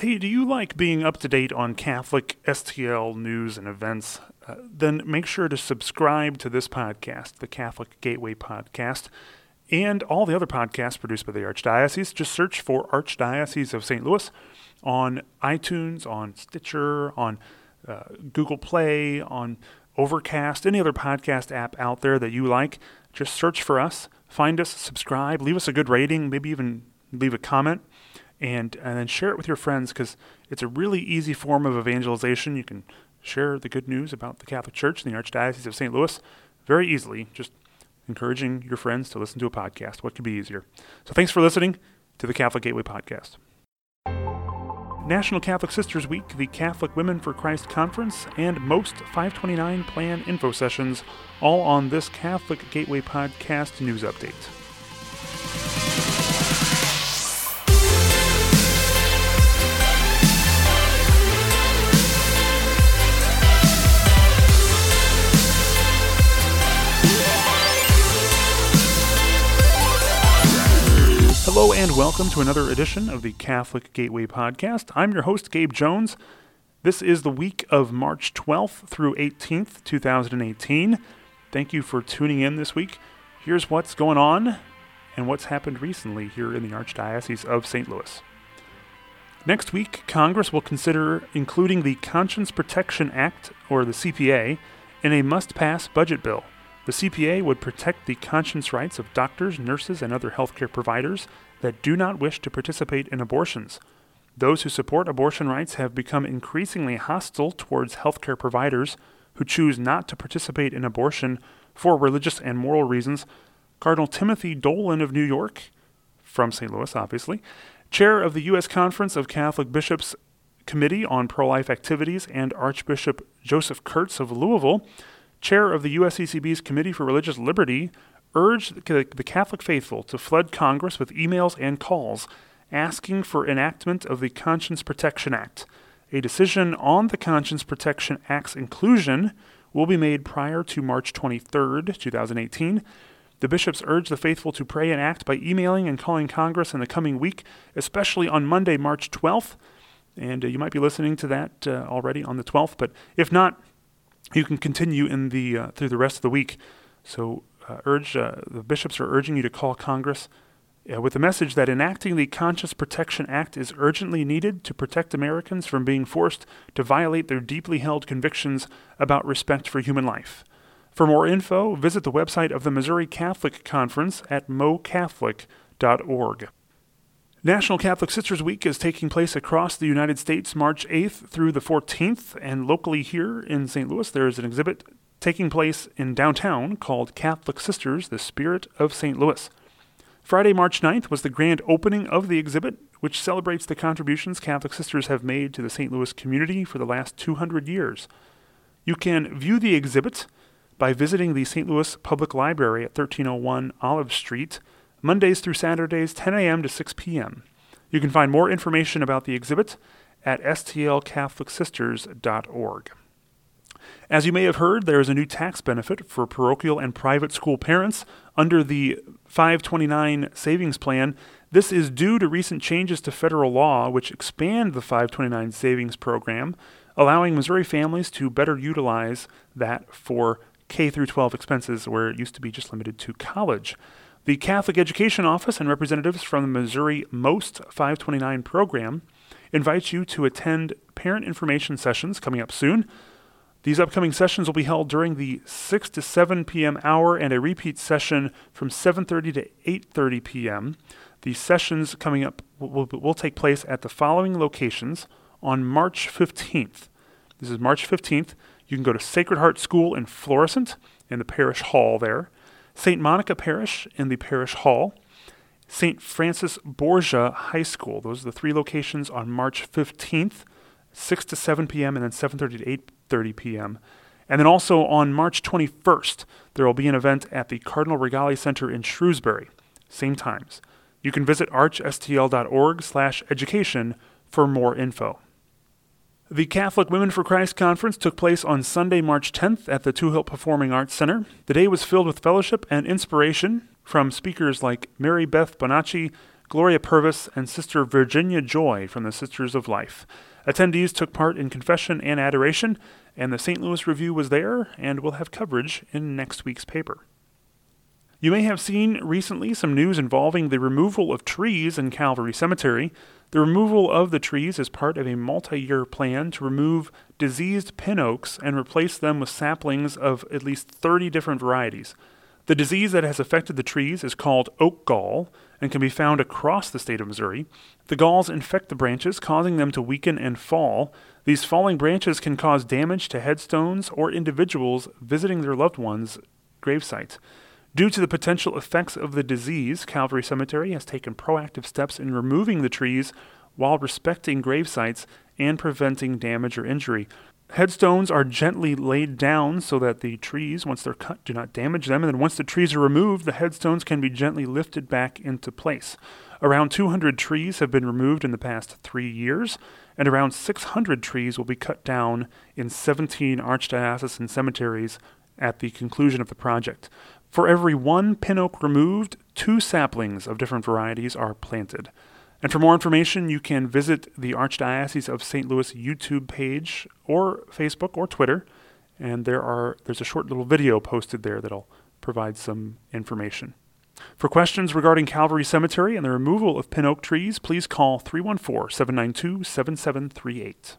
Hey, do you like being up to date on Catholic STL news and events? Uh, then make sure to subscribe to this podcast, the Catholic Gateway Podcast, and all the other podcasts produced by the Archdiocese. Just search for Archdiocese of St. Louis on iTunes, on Stitcher, on uh, Google Play, on Overcast, any other podcast app out there that you like. Just search for us, find us, subscribe, leave us a good rating, maybe even leave a comment and and then share it with your friends because it's a really easy form of evangelization. You can share the good news about the Catholic Church in the Archdiocese of St. Louis very easily. Just encouraging your friends to listen to a podcast. What could be easier? So thanks for listening to the Catholic Gateway podcast. National Catholic Sisters Week, the Catholic Women for Christ Conference, and MOST 529 plan info sessions, all on this Catholic Gateway podcast news update. Hello and welcome to another edition of the Catholic Gateway Podcast. I'm your host, Gabe Jones. This is the week of March 12th through 18th, 2018. Thank you for tuning in this week. Here's what's going on and what's happened recently here in the Archdiocese of St. Louis. Next week, Congress will consider including the Conscience Protection Act, or the CPA, in a must pass budget bill. The CPA would protect the conscience rights of doctors, nurses, and other healthcare providers that do not wish to participate in abortions. Those who support abortion rights have become increasingly hostile towards healthcare providers who choose not to participate in abortion for religious and moral reasons. Cardinal Timothy Dolan of New York, from St. Louis, obviously, chair of the U.S. Conference of Catholic Bishops Committee on Pro Life Activities, and Archbishop Joseph Kurtz of Louisville, chair of the USCCB's Committee for Religious Liberty, urged the Catholic faithful to flood Congress with emails and calls asking for enactment of the Conscience Protection Act. A decision on the Conscience Protection Act's inclusion will be made prior to March 23, 2018. The bishops urge the faithful to pray and act by emailing and calling Congress in the coming week, especially on Monday, March 12th. And uh, you might be listening to that uh, already on the 12th, but if not, you can continue in the uh, through the rest of the week. So urge uh, the bishops are urging you to call Congress uh, with the message that enacting the Conscience Protection Act is urgently needed to protect Americans from being forced to violate their deeply held convictions about respect for human life. For more info, visit the website of the Missouri Catholic Conference at mocatholic.org. National Catholic Sisters Week is taking place across the United States March 8th through the 14th, and locally here in St. Louis, there is an exhibit taking place in downtown called Catholic Sisters, the Spirit of St. Louis. Friday, March 9th was the grand opening of the exhibit, which celebrates the contributions Catholic Sisters have made to the St. Louis community for the last 200 years. You can view the exhibit by visiting the St. Louis Public Library at 1301 Olive Street, Mondays through Saturdays, 10 a.m. to 6 p.m. You can find more information about the exhibit at stlcatholicsisters.org. As you may have heard, there is a new tax benefit for parochial and private school parents under the 529 savings plan. This is due to recent changes to federal law which expand the 529 savings program, allowing Missouri families to better utilize that for K through 12 expenses where it used to be just limited to college. The Catholic Education Office and representatives from the Missouri MOST 529 program invite you to attend parent information sessions coming up soon. These upcoming sessions will be held during the 6 to 7 p.m. hour and a repeat session from 7:30 to 8:30 p.m. The sessions coming up will, will, will, take place at the following locations on March 15th. This is March 15th. You can go to Sacred Heart School in Florissant in the parish hall there, St. Monica Parish in the parish hall, St. Francis Borgia High School. Those are the three locations on March 15th, 6 to 7 p.m. and then 7:30 to 8 8:30 p.m. And then also on March 21st, there will be an event at the Cardinal Rigali Center in Shrewsbury, same times. You can visit archstl.org/education for more info. The Catholic Women for Christ conference took place on Sunday, March 10th at the Touhill Performing Arts Center. The day was filled with fellowship and inspiration from speakers like Mary Beth Bonacci, Gloria Purvis, and Sister Virginia Joy from the Sisters of Life. Attendees took part in confession and adoration, and the St. Louis Review was there and will have coverage in next week's paper. You may have seen recently some news involving the removal of trees in Calvary Cemetery. The removal of the trees is part of a multi year plan to remove diseased pin oaks and replace them with saplings of at least 30 different varieties. The disease that has affected the trees is called oak gall and can be found across the state of Missouri. The galls infect the branches, causing them to weaken and fall. These falling branches can cause damage to headstones or individuals visiting their loved ones' gravesites. Due to the potential effects of the disease, Calvary Cemetery has taken proactive steps in removing the trees while respecting grave sites and preventing damage or injury. Headstones are gently laid down so that the trees, once they're cut, do not damage them. And then once the trees are removed, the headstones can be gently lifted back into place. Around 200 trees have been removed in the past three years, and around 600 trees will be cut down in 17 archdiocesan cemeteries at the conclusion of the project. For every one pin oak removed, two saplings of different varieties are planted. And for more information, you can visit the Archdiocese of St. Louis YouTube page or Facebook or Twitter. And there are there's a short little video posted there that'll provide some information. For questions regarding Calvary Cemetery and the removal of pin oak trees, please call 314 792 7738.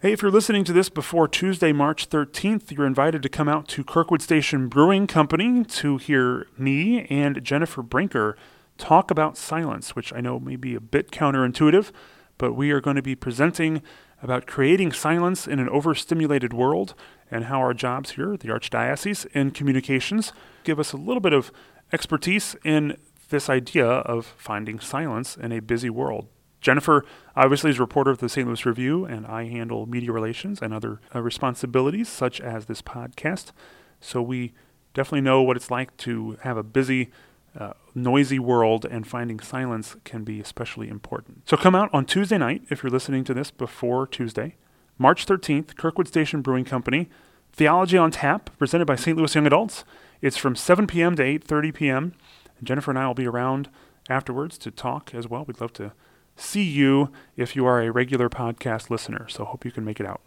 Hey, if you're listening to this before Tuesday, March 13th, you're invited to come out to Kirkwood Station Brewing Company to hear me and Jennifer Brinker talk about silence, which I know may be a bit counterintuitive, but we are going to be presenting about creating silence in an overstimulated world and how our jobs here at the Archdiocese in communications give us a little bit of expertise in this idea of finding silence in a busy world. Jennifer obviously is a reporter of the St. Louis Review, and I handle media relations and other uh, responsibilities such as this podcast. So we definitely know what it's like to have a busy, uh, noisy world, and finding silence can be especially important. So come out on Tuesday night if you're listening to this before Tuesday, March 13th, Kirkwood Station Brewing Company, Theology on Tap, presented by St. Louis Young Adults. It's from 7 p.m. to 8:30 p.m. Jennifer and I will be around afterwards to talk as well. We'd love to see you if you are a regular podcast listener. So hope you can make it out.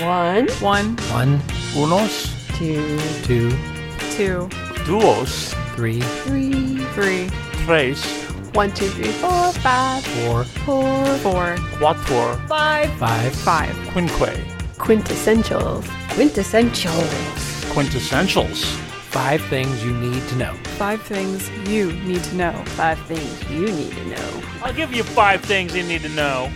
One, One, One, Unos, two, two, two, duos, three, three, three, tres, one, two, three, four, five, four, four, four, quatuor, five. five, five. quinque, Quintessentials. Quintessentials. quintessentials. five things you need to know. Five things you need to know. Five things you need to know. I'll give you five things you need to know.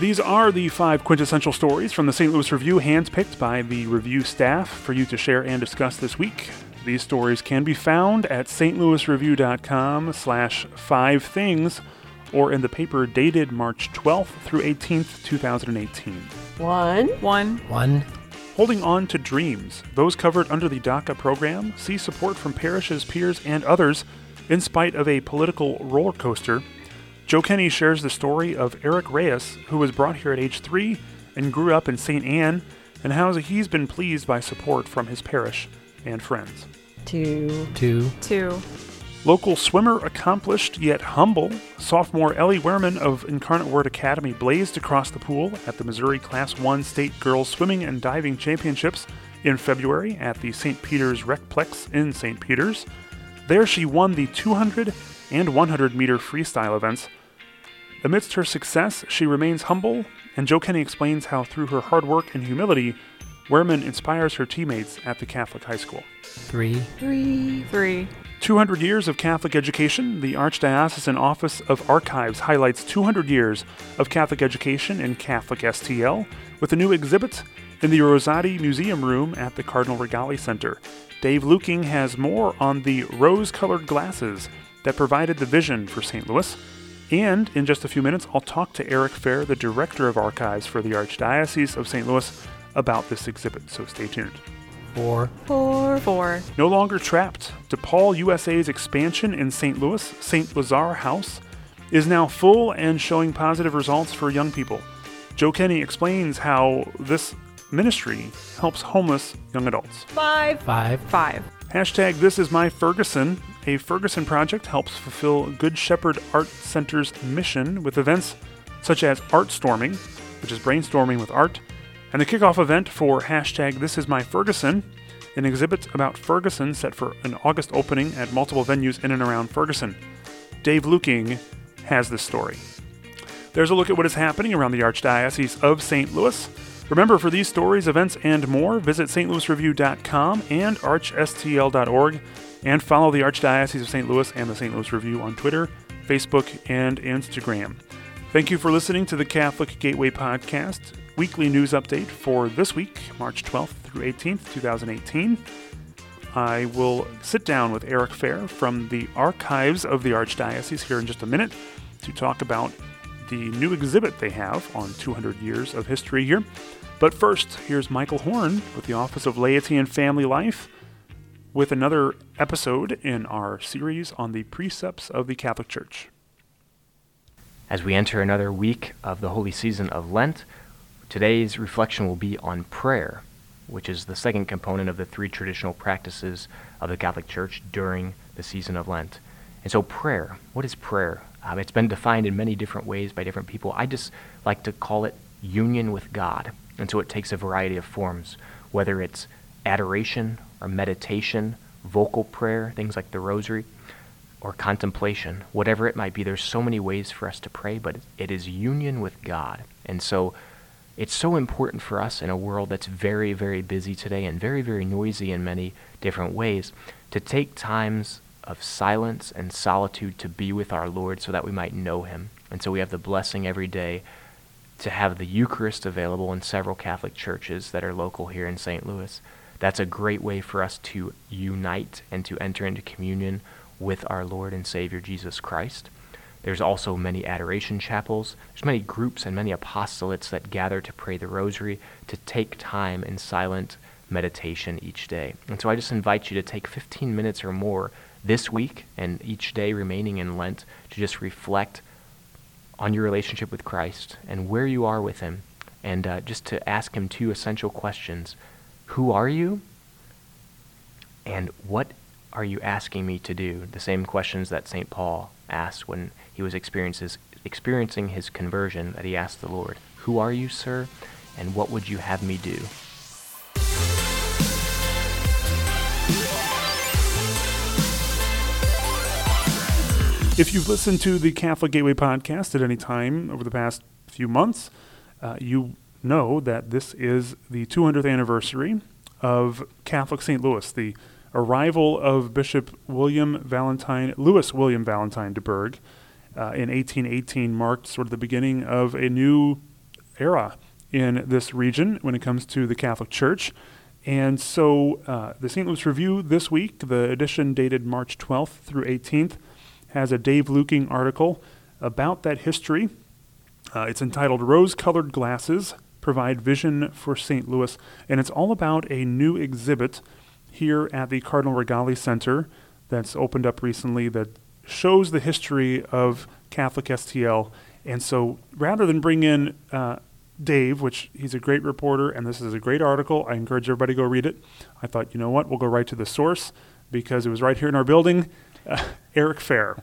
These are the five quintessential stories from the St. Louis Review, handpicked by the review staff for you to share and discuss this week. These stories can be found at stlouisreview.com slash five things or in the paper dated March 12th through 18th, 2018. One, One, One, Holding on to dreams, those covered under the DACA program see support from parishes, peers, and others in spite of a political roller coaster. Joe Kenny shares the story of Eric Reyes, who was brought here at age three and grew up in St. Anne, and how he's been pleased by support from his parish and friends. two, two, two, Local swimmer accomplished yet humble, sophomore Ellie Wehrman of Incarnate Word Academy blazed across the pool at the Missouri Class 1 State Girls Swimming and Diving Championships in February at the St. Peter's Recplex in St. Peter's. There she won the 200 and 100 meter freestyle events. Amidst her success, she remains humble, and Joe Kenny explains how through her hard work and humility, Wehrman inspires her teammates at the Catholic high school. three, three, three, 200 years of Catholic education, the Archdiocesan Office of Archives highlights 200 years of Catholic education in Catholic STL with a new exhibit in the Rosati Museum Room at the Cardinal Rigali Center. Dave Luking has more on the rose colored glasses that provided the vision for St. Louis. And in just a few minutes, I'll talk to Eric Fair, the Director of Archives for the Archdiocese of St. Louis, about this exhibit, so stay tuned. four, four, four, No longer trapped, DePaul USA's expansion in St. Louis, St. Lazare House, is now full and showing positive results for young people. Joe Kenny explains how this ministry helps homeless young adults. Five. Five. Five. Hashtag This Is My Ferguson. A Ferguson project helps fulfill Good Shepherd Art Center's mission with events such as Art Storming, which is brainstorming with art, and the kickoff event for hashtag This Is My Ferguson, an exhibit about Ferguson set for an August opening at multiple venues in and around Ferguson. Dave Luking has this story. There's a look at what is happening around the Archdiocese of St. Louis. Remember, for these stories, events, and more, visit stlouisreview.com and archstl.org and follow the Archdiocese of St. Louis and the St. Louis Review on Twitter, Facebook, and Instagram. Thank you for listening to the Catholic Gateway Podcast, weekly news update for this week, March 12th through 18th, 2018. I will sit down with Eric Fair from the archives of the Archdiocese here in just a minute to talk about the new exhibit they have on 200 years of history here. But first, here's Michael Horn with the Office of Laity and Family Life with another episode in our series on the precepts of the Catholic Church. As we enter another week of the holy season of Lent, today's reflection will be on prayer, which is the second component of the three traditional practices of the Catholic Church during the season of Lent. And so, prayer, what is prayer? Um, it's been defined in many different ways by different people. I just like to call it union with God. And so it takes a variety of forms, whether it's adoration or meditation, vocal prayer, things like the rosary, or contemplation, whatever it might be. There's so many ways for us to pray, but it is union with God. And so it's so important for us in a world that's very, very busy today and very, very noisy in many different ways to take times of silence and solitude to be with our Lord so that we might know Him. And so we have the blessing every day to have the Eucharist available in several Catholic churches that are local here in St. Louis. That's a great way for us to unite and to enter into communion with our Lord and Savior Jesus Christ. There's also many adoration chapels. There's many groups and many apostolates that gather to pray the rosary, to take time in silent meditation each day. And so I just invite you to take 15 minutes or more this week and each day remaining in Lent to just reflect on your relationship with Christ and where you are with Him, and uh, just to ask Him two essential questions Who are you? And what are you asking me to do? The same questions that St. Paul asked when he was experiencing his conversion, that he asked the Lord, Who are you, sir? And what would you have me do? If you've listened to the Catholic Gateway podcast at any time over the past few months, uh, you know that this is the 200th anniversary of Catholic St. Louis, the arrival of Bishop William Valentine, Louis William Valentine Dubourg uh, in 1818 marked sort of the beginning of a new era in this region when it comes to the Catholic Church. And so uh, the St. Louis Review this week, the edition dated March 12th through 18th, has a Dave Luking article about that history. Uh, it's entitled Rose Colored Glasses Provide Vision for St. Louis, and it's all about a new exhibit here at the Cardinal Rigali Center that's opened up recently that shows the history of Catholic STL. And so rather than bring in uh, Dave, which he's a great reporter, and this is a great article, I encourage everybody to go read it. I thought, you know what, we'll go right to the source because it was right here in our building. Uh, Eric Fair.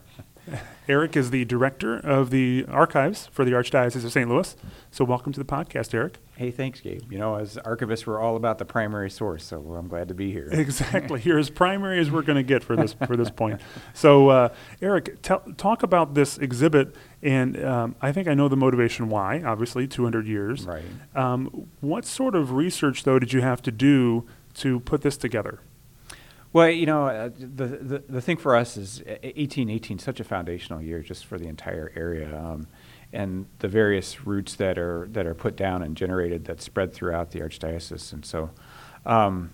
Eric is the director of the archives for the Archdiocese of St. Louis. So, welcome to the podcast, Eric. Hey, thanks, Gabe. You know, as archivists, we're all about the primary source, so I'm glad to be here. Exactly. You're as primary as we're going to get for this for this point. So, uh, Eric, tell, talk about this exhibit, and um, I think I know the motivation why. Obviously, 200 years. Right. Um, what sort of research, though, did you have to do to put this together? Well, you know, uh, the, the the thing for us is 1818, such a foundational year just for the entire area, um, and the various roots that are that are put down and generated that spread throughout the archdiocese, and so, um,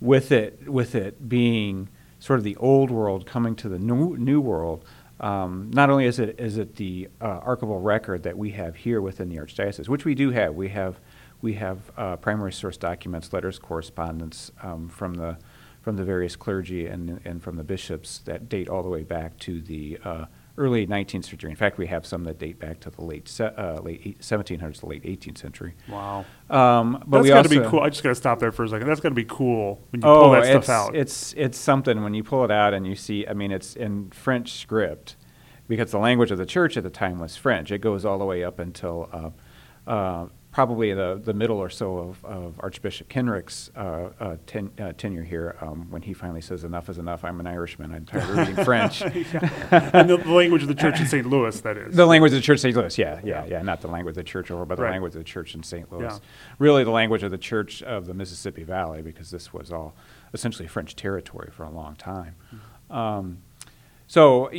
with it with it being sort of the old world coming to the new new world. Um, not only is it is it the uh, archival record that we have here within the archdiocese, which we do have, we have we have uh, primary source documents, letters, correspondence um, from the from the various clergy and, and from the bishops that date all the way back to the uh, early 19th century. In fact, we have some that date back to the late se- uh, late eight- 1700s to late 18th century. Wow. Um, but That's we got to be cool. I just got to stop there for a second. That's got to be cool when you oh, pull that it's, stuff out. It's it's something when you pull it out and you see. I mean, it's in French script because the language of the church at the time was French. It goes all the way up until uh, uh, probably the, the middle or so of, of Archbishop Kenrick's uh, uh, ten, uh, tenure here, um, when he finally says, "Enough is enough. I'm an Irishman. I'm tired of reading French." and the, the language of the church in St. Louis, that is. The language of the church, in St. Louis. Yeah, yeah, yeah. Not the language of the church over, but the Right. language of the church in St. Louis. Yeah. Really, the language of the church of the Mississippi Valley, because this was all essentially French territory for a long time. Um, so, uh,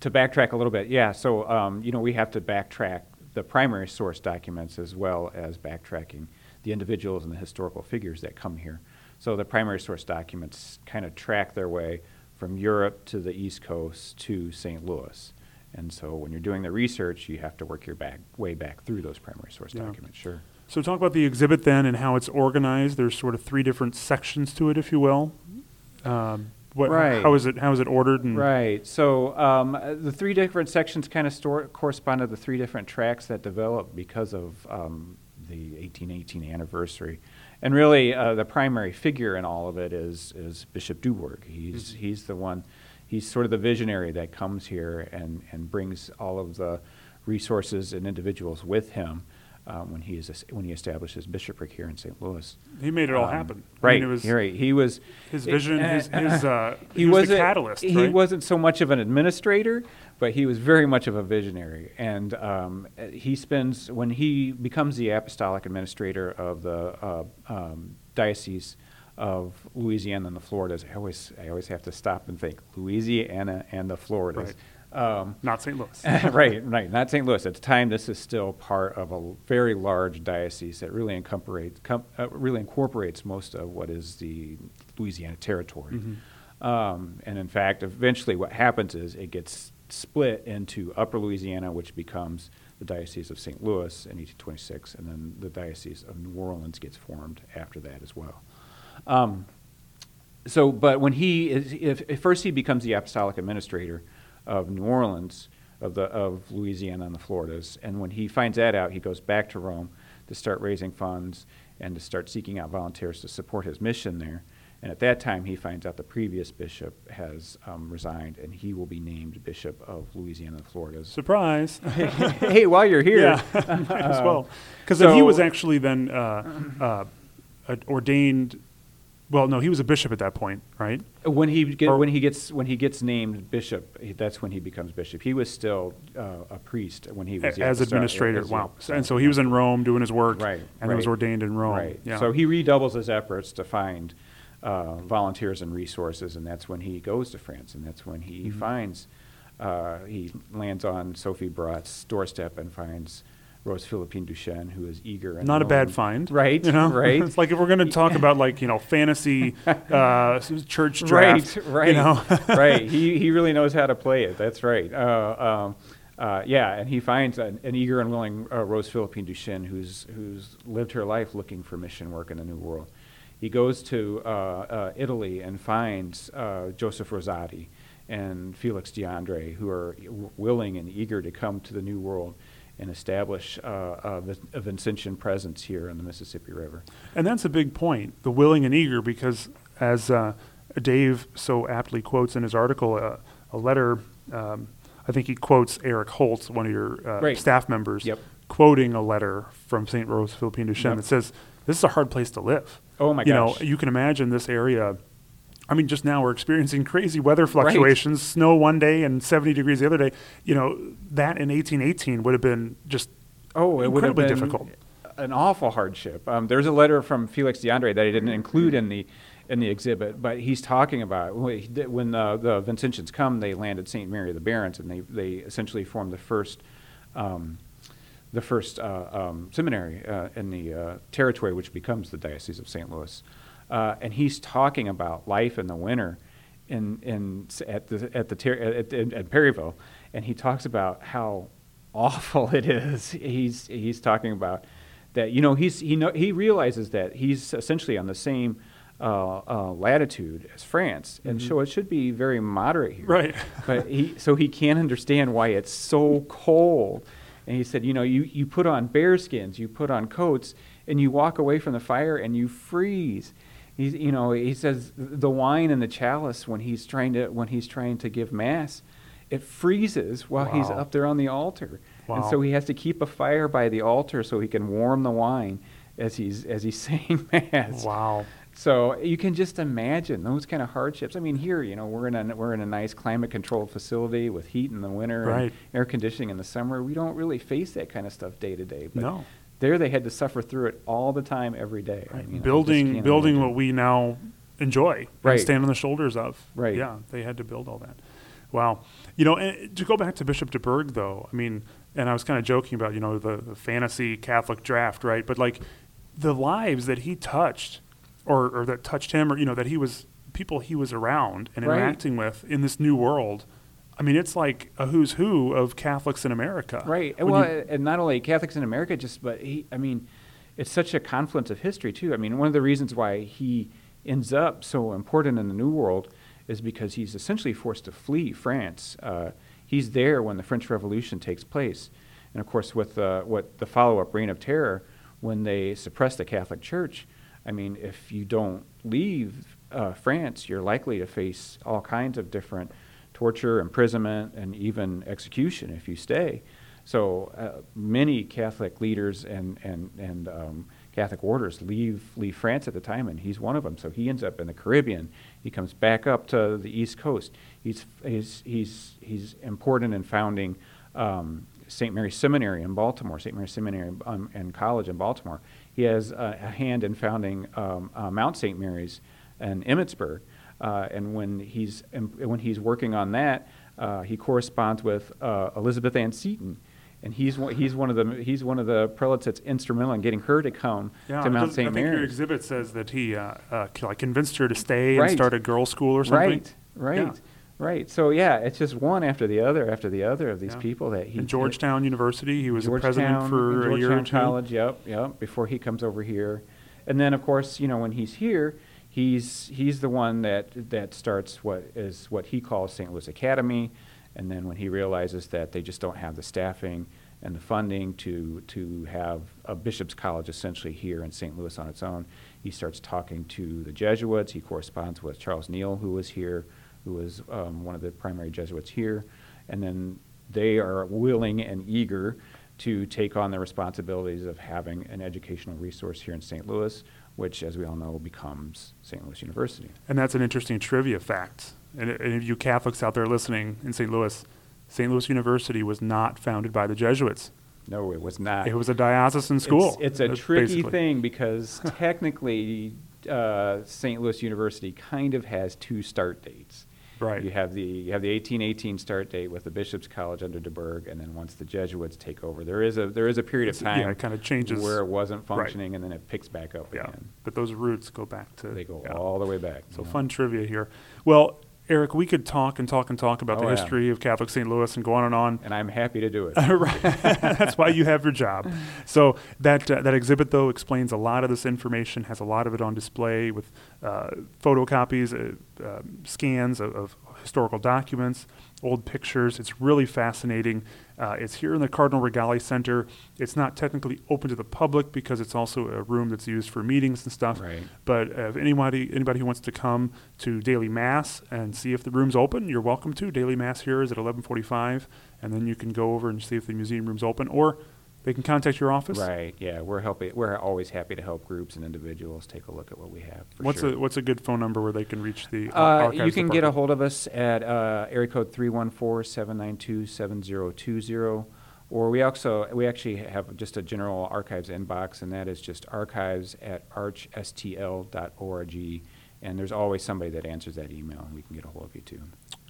to backtrack a little bit, yeah. So, um, you know, we have to backtrack the primary source documents as well as backtracking the individuals and the historical figures that come here. So, the primary source documents kind of track their way from Europe to the East Coast to St. Louis. And so, when you're doing the research, you have to work your back, way back through those primary source Yeah. documents. Sure. So talk about the exhibit then and how it's organized. There's sort of three different sections to it, if you will. Um, what, Right. How is it? How is it ordered? And Right. So um, the three different sections kind of store, correspond to the three different tracks that developed because of um, the 1818 anniversary. And really, uh, the primary figure in all of it is, is Bishop Dubourg. He's, he's the one, he's sort of the visionary that comes here and, and brings all of the resources and individuals with him uh, when, he is, when he establishes bishopric here in St. Louis. he made it all Um, happen. I Right. mean, it was right. He was his vision. His, his uh, he, he, was wasn't, catalyst. He right? wasn't so much of an administrator, but he was very much of a visionary. And um, he spends when he becomes the apostolic administrator of the uh, um, diocese of Louisiana and the Floridas. I always I always have to stop and think Louisiana and the Floridas. Um, not St. Louis. right, right. Not St. Louis. At the time, this is still part of a very large diocese that really incorporates, com- uh, really incorporates most of what is the Louisiana territory. Mm-hmm. Um, and in fact, eventually, what happens is it gets split into Upper Louisiana, which becomes the Diocese of St. Louis in 1826, and then the Diocese of New Orleans gets formed after that as well. Um, so, but when he is, if, if first he becomes the apostolic administrator of New Orleans, of the of Louisiana and the Floridas, and when he finds that out, he goes back to Rome to start raising funds and to start seeking out volunteers to support his mission there. And at that time, he finds out the previous bishop has um, resigned, and he will be named bishop of Louisiana and the Floridas. Surprise. hey, while you're here, yeah, might as well. Because he was actually then uh, uh, ordained. Well, no, he was a bishop at that point, right? When he get, Or- when he gets when he gets named bishop, that's when he becomes bishop. He was still uh, a priest when he was as administrator. as Wow. And so he was in Rome doing his work, Right, and then was ordained in Rome. Right. Yeah. So he redoubles his efforts to find uh, volunteers and resources, and that's when he goes to France, and that's when he Mm-hmm. finds uh, he lands on Sophie Barat's doorstep and finds Rose Philippine Duchesne, who is eager and not a bad find, right? You know, right. it's like if we're going to talk about like you know fantasy uh, church right, draft, right, You know, right. He he really knows how to play it. That's right. Uh, um, uh, yeah, and he finds an, an eager and willing uh, Rose Philippine Duchesne who's who's lived her life looking for mission work in the New World. He goes to uh, uh, Italy and finds uh, Joseph Rosati and Felix De Andreis, who are w- willing and eager to come to the New World and establish uh, a, Vin- Vincentian presence here on the Mississippi River. and that's a big point. The willing and eager, because as uh, Dave so aptly quotes in his article, uh, a letter. Um, I think he quotes Eric Holt, one of your uh, Right. staff members, Yep. quoting a letter from St. Rose Philippine Duchesne Yep. that says, "This is a hard place to live." Oh my you gosh. You know, you can imagine this area. I mean, just now we're experiencing crazy weather fluctuations, snow one day and 70 degrees the other day. You know, that in 1818 would have been just Oh, it would have incredibly been difficult. an awful hardship. Um, there's a letter from Felix De Andreis that he didn't include in the in the exhibit, but he's talking about when when the, the Vincentians come, they land at St. Mary of the Barrens, and they they essentially form the first. Um, the first uh, um, seminary uh, in the uh, territory, which becomes the Diocese of St. Louis, uh, and he's talking about life in the winter in, in at the at the at, at, at Perryville, and he talks about how awful it is. He's he's talking about that. You know, he's he know he realizes that he's essentially on the same uh, uh, latitude as France, and so it should be very moderate here. Mm-hmm. Right. but he so he can't understand why it's so cold. And he said, you know, you, you put on bear skins, you put on coats, and you walk away from the fire and you freeze. He's, you know, he says the wine in the chalice when he's trying to when he's trying to give mass, it freezes while he's up there on the altar, and so he has to keep a fire by the altar so he can warm the wine as he's as he's saying mass. Wow. So you can just imagine those kind of hardships. I mean, here, you know, we're in a we're in a nice climate-controlled facility with heat in the winter Right. and air conditioning in the summer. We don't really face that kind of stuff day to day. But No. There they had to suffer through it all the time, every day. Right. I just building building imagine. what we now enjoy and Right. stand on the shoulders of. Right. Yeah, they had to build all that. Wow. You know, and to go back to Bishop Dubourg, though, I mean, and I was kind of joking about you know the, the fantasy Catholic draft, right? But like the lives that he touched, or or that touched him, or you know that he was people he was around and Right. interacting with in this new world. I mean, it's like a who's who of Catholics in America. Right. And When well, you- and not only Catholics in America, just but he. I mean, it's such a confluence of history too. I mean, one of the reasons why he ends up so important in the New World is because he's essentially forced to flee France. Uh, he's there when the French Revolution takes place, and of course, with uh, what the follow-up Reign of Terror, when they suppress the Catholic Church. I mean, if you don't leave uh, France, you're likely to face all kinds of different torture, imprisonment, and even execution if you stay. So uh, many Catholic leaders and and and um, Catholic orders leave leave France at the time, and he's one of them. So he ends up in the Caribbean. He comes back up to the East Coast. He's he's he's he's important in founding um, St. Mary's Seminary in Baltimore, St. Mary's Seminary um, and College in Baltimore. He has a, a hand in founding um, uh, Mount St. Mary's in Emmitsburg. Uh, and when he's when he's working on that, uh, he corresponds with uh, Elizabeth Ann Seton, and he's one, he's one of the he's one of the prelates that's instrumental in getting her to come Yeah, to Mount St. I think your exhibit says that he uh, uh, like convinced her to stay and start a girls' school or something. Right, right, Yeah. right. So yeah, it's just one after the other after the other of these Yeah. people that he In Georgetown University, he was the president for a year or two. College, yep, yep. Before he comes over here, and then of course, you know, when he's here, he's he's the one that that starts what is what he calls St. Louis Academy, and then when he realizes that they just don't have the staffing and the funding to to have a bishop's college essentially here in St. Louis on its own, he starts talking to the Jesuits. He corresponds with Charles Neale, who was here, who was um, one of the primary Jesuits here, and then they are willing and eager to take on the responsibilities of having an educational resource here in St. Louis, which, as we all know, becomes St. Louis University. And that's an interesting trivia fact. And, and if you Catholics out there listening in St. Louis, St. Louis University was not founded by the Jesuits. No, it was not. It was a diocesan school. It's, it's a That's tricky basically. thing because technically, uh, St. Louis University kind of has two start dates. Right. You have the you have the 1818 start date with the Bishop's College under Dubourg, and then once the Jesuits take over, there is a there is a period of It's- yeah, time it kinda changes. where it wasn't Right. functioning, and then it picks back up Yeah. again. But those roots go back to. They go yeah. all the way back. So you know. fun trivia here. Well, Eric, we could talk and talk and talk about Oh, the yeah. history of Catholic St. Louis and go on and on. and I'm happy to do it. That's why you have your job. So that uh, that exhibit though explains a lot of this information, has a lot of it on display with uh, photocopies, uh, um scans of, of historical documents, old pictures. It's really fascinating. Uh, it's here in the Cardinal Rigali Center. It's not technically open to the public because it's also a room that's used for meetings and stuff. Right. But uh, if anybody anybody who wants to come to daily mass and see if the room's open, you're welcome to. Daily mass here is at 11:45, and then you can go over and see if the museum room's open, or they can contact your office. Right. Yeah, we're helping. We're always happy to help groups and individuals take a look at what we have. What's sure. a what's a good phone number where they can reach the uh, archives you can get a hold of us at uh, area code 314-792-7020, or we also we actually have just a general archives inbox, and that is just archives at archstl.org. And there's always somebody that answers that email, and we can get a hold of you too.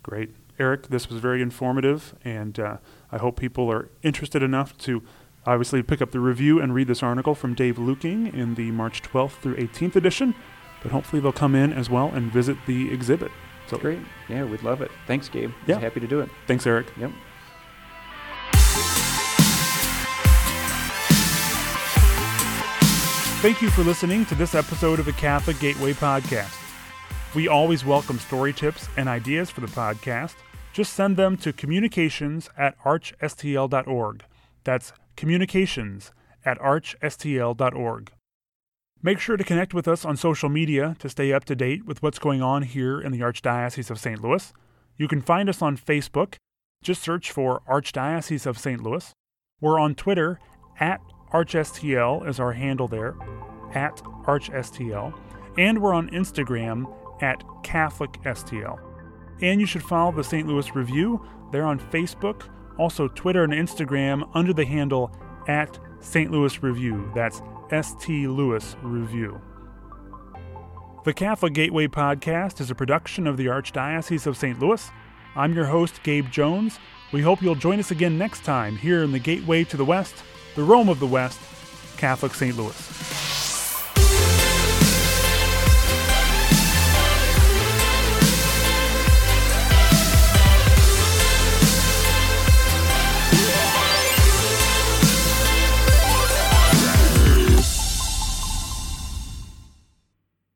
Great, Eric. This was very informative, and uh, I hope people are interested enough to obviously pick up the review and read this article from Dave Luking in the March 12th through 18th edition. But hopefully they'll come in as well and visit the exhibit. So Great. Yeah, we'd love it. Thanks, Gabe. Yeah. Happy to do it. Thanks, Eric. Yep. Thank you for listening to this episode of the Catholic Gateway Podcast. We always welcome story tips and ideas for the podcast. Just send them to communications at archstl.org. That's communications at archstl.org. Make sure to connect with us on social media to stay up to date with what's going on here in the Archdiocese of St. Louis. You can find us on Facebook. Just search for Archdiocese of St. Louis. We're on Twitter at ArchSTL is our handle there, at ArchSTL. And we're on Instagram at CatholicSTL. And you should follow the St. Louis Review. They're on Facebook, also Twitter and Instagram under the handle at St. Louis Review. That's ST Louis Review. The Catholic Gateway Podcast is a production of the Archdiocese of St. Louis. I'm your host, Gabe Jones. We hope you'll join us again next time here in the Gateway to the West, the Rome of the West, Catholic St. Louis.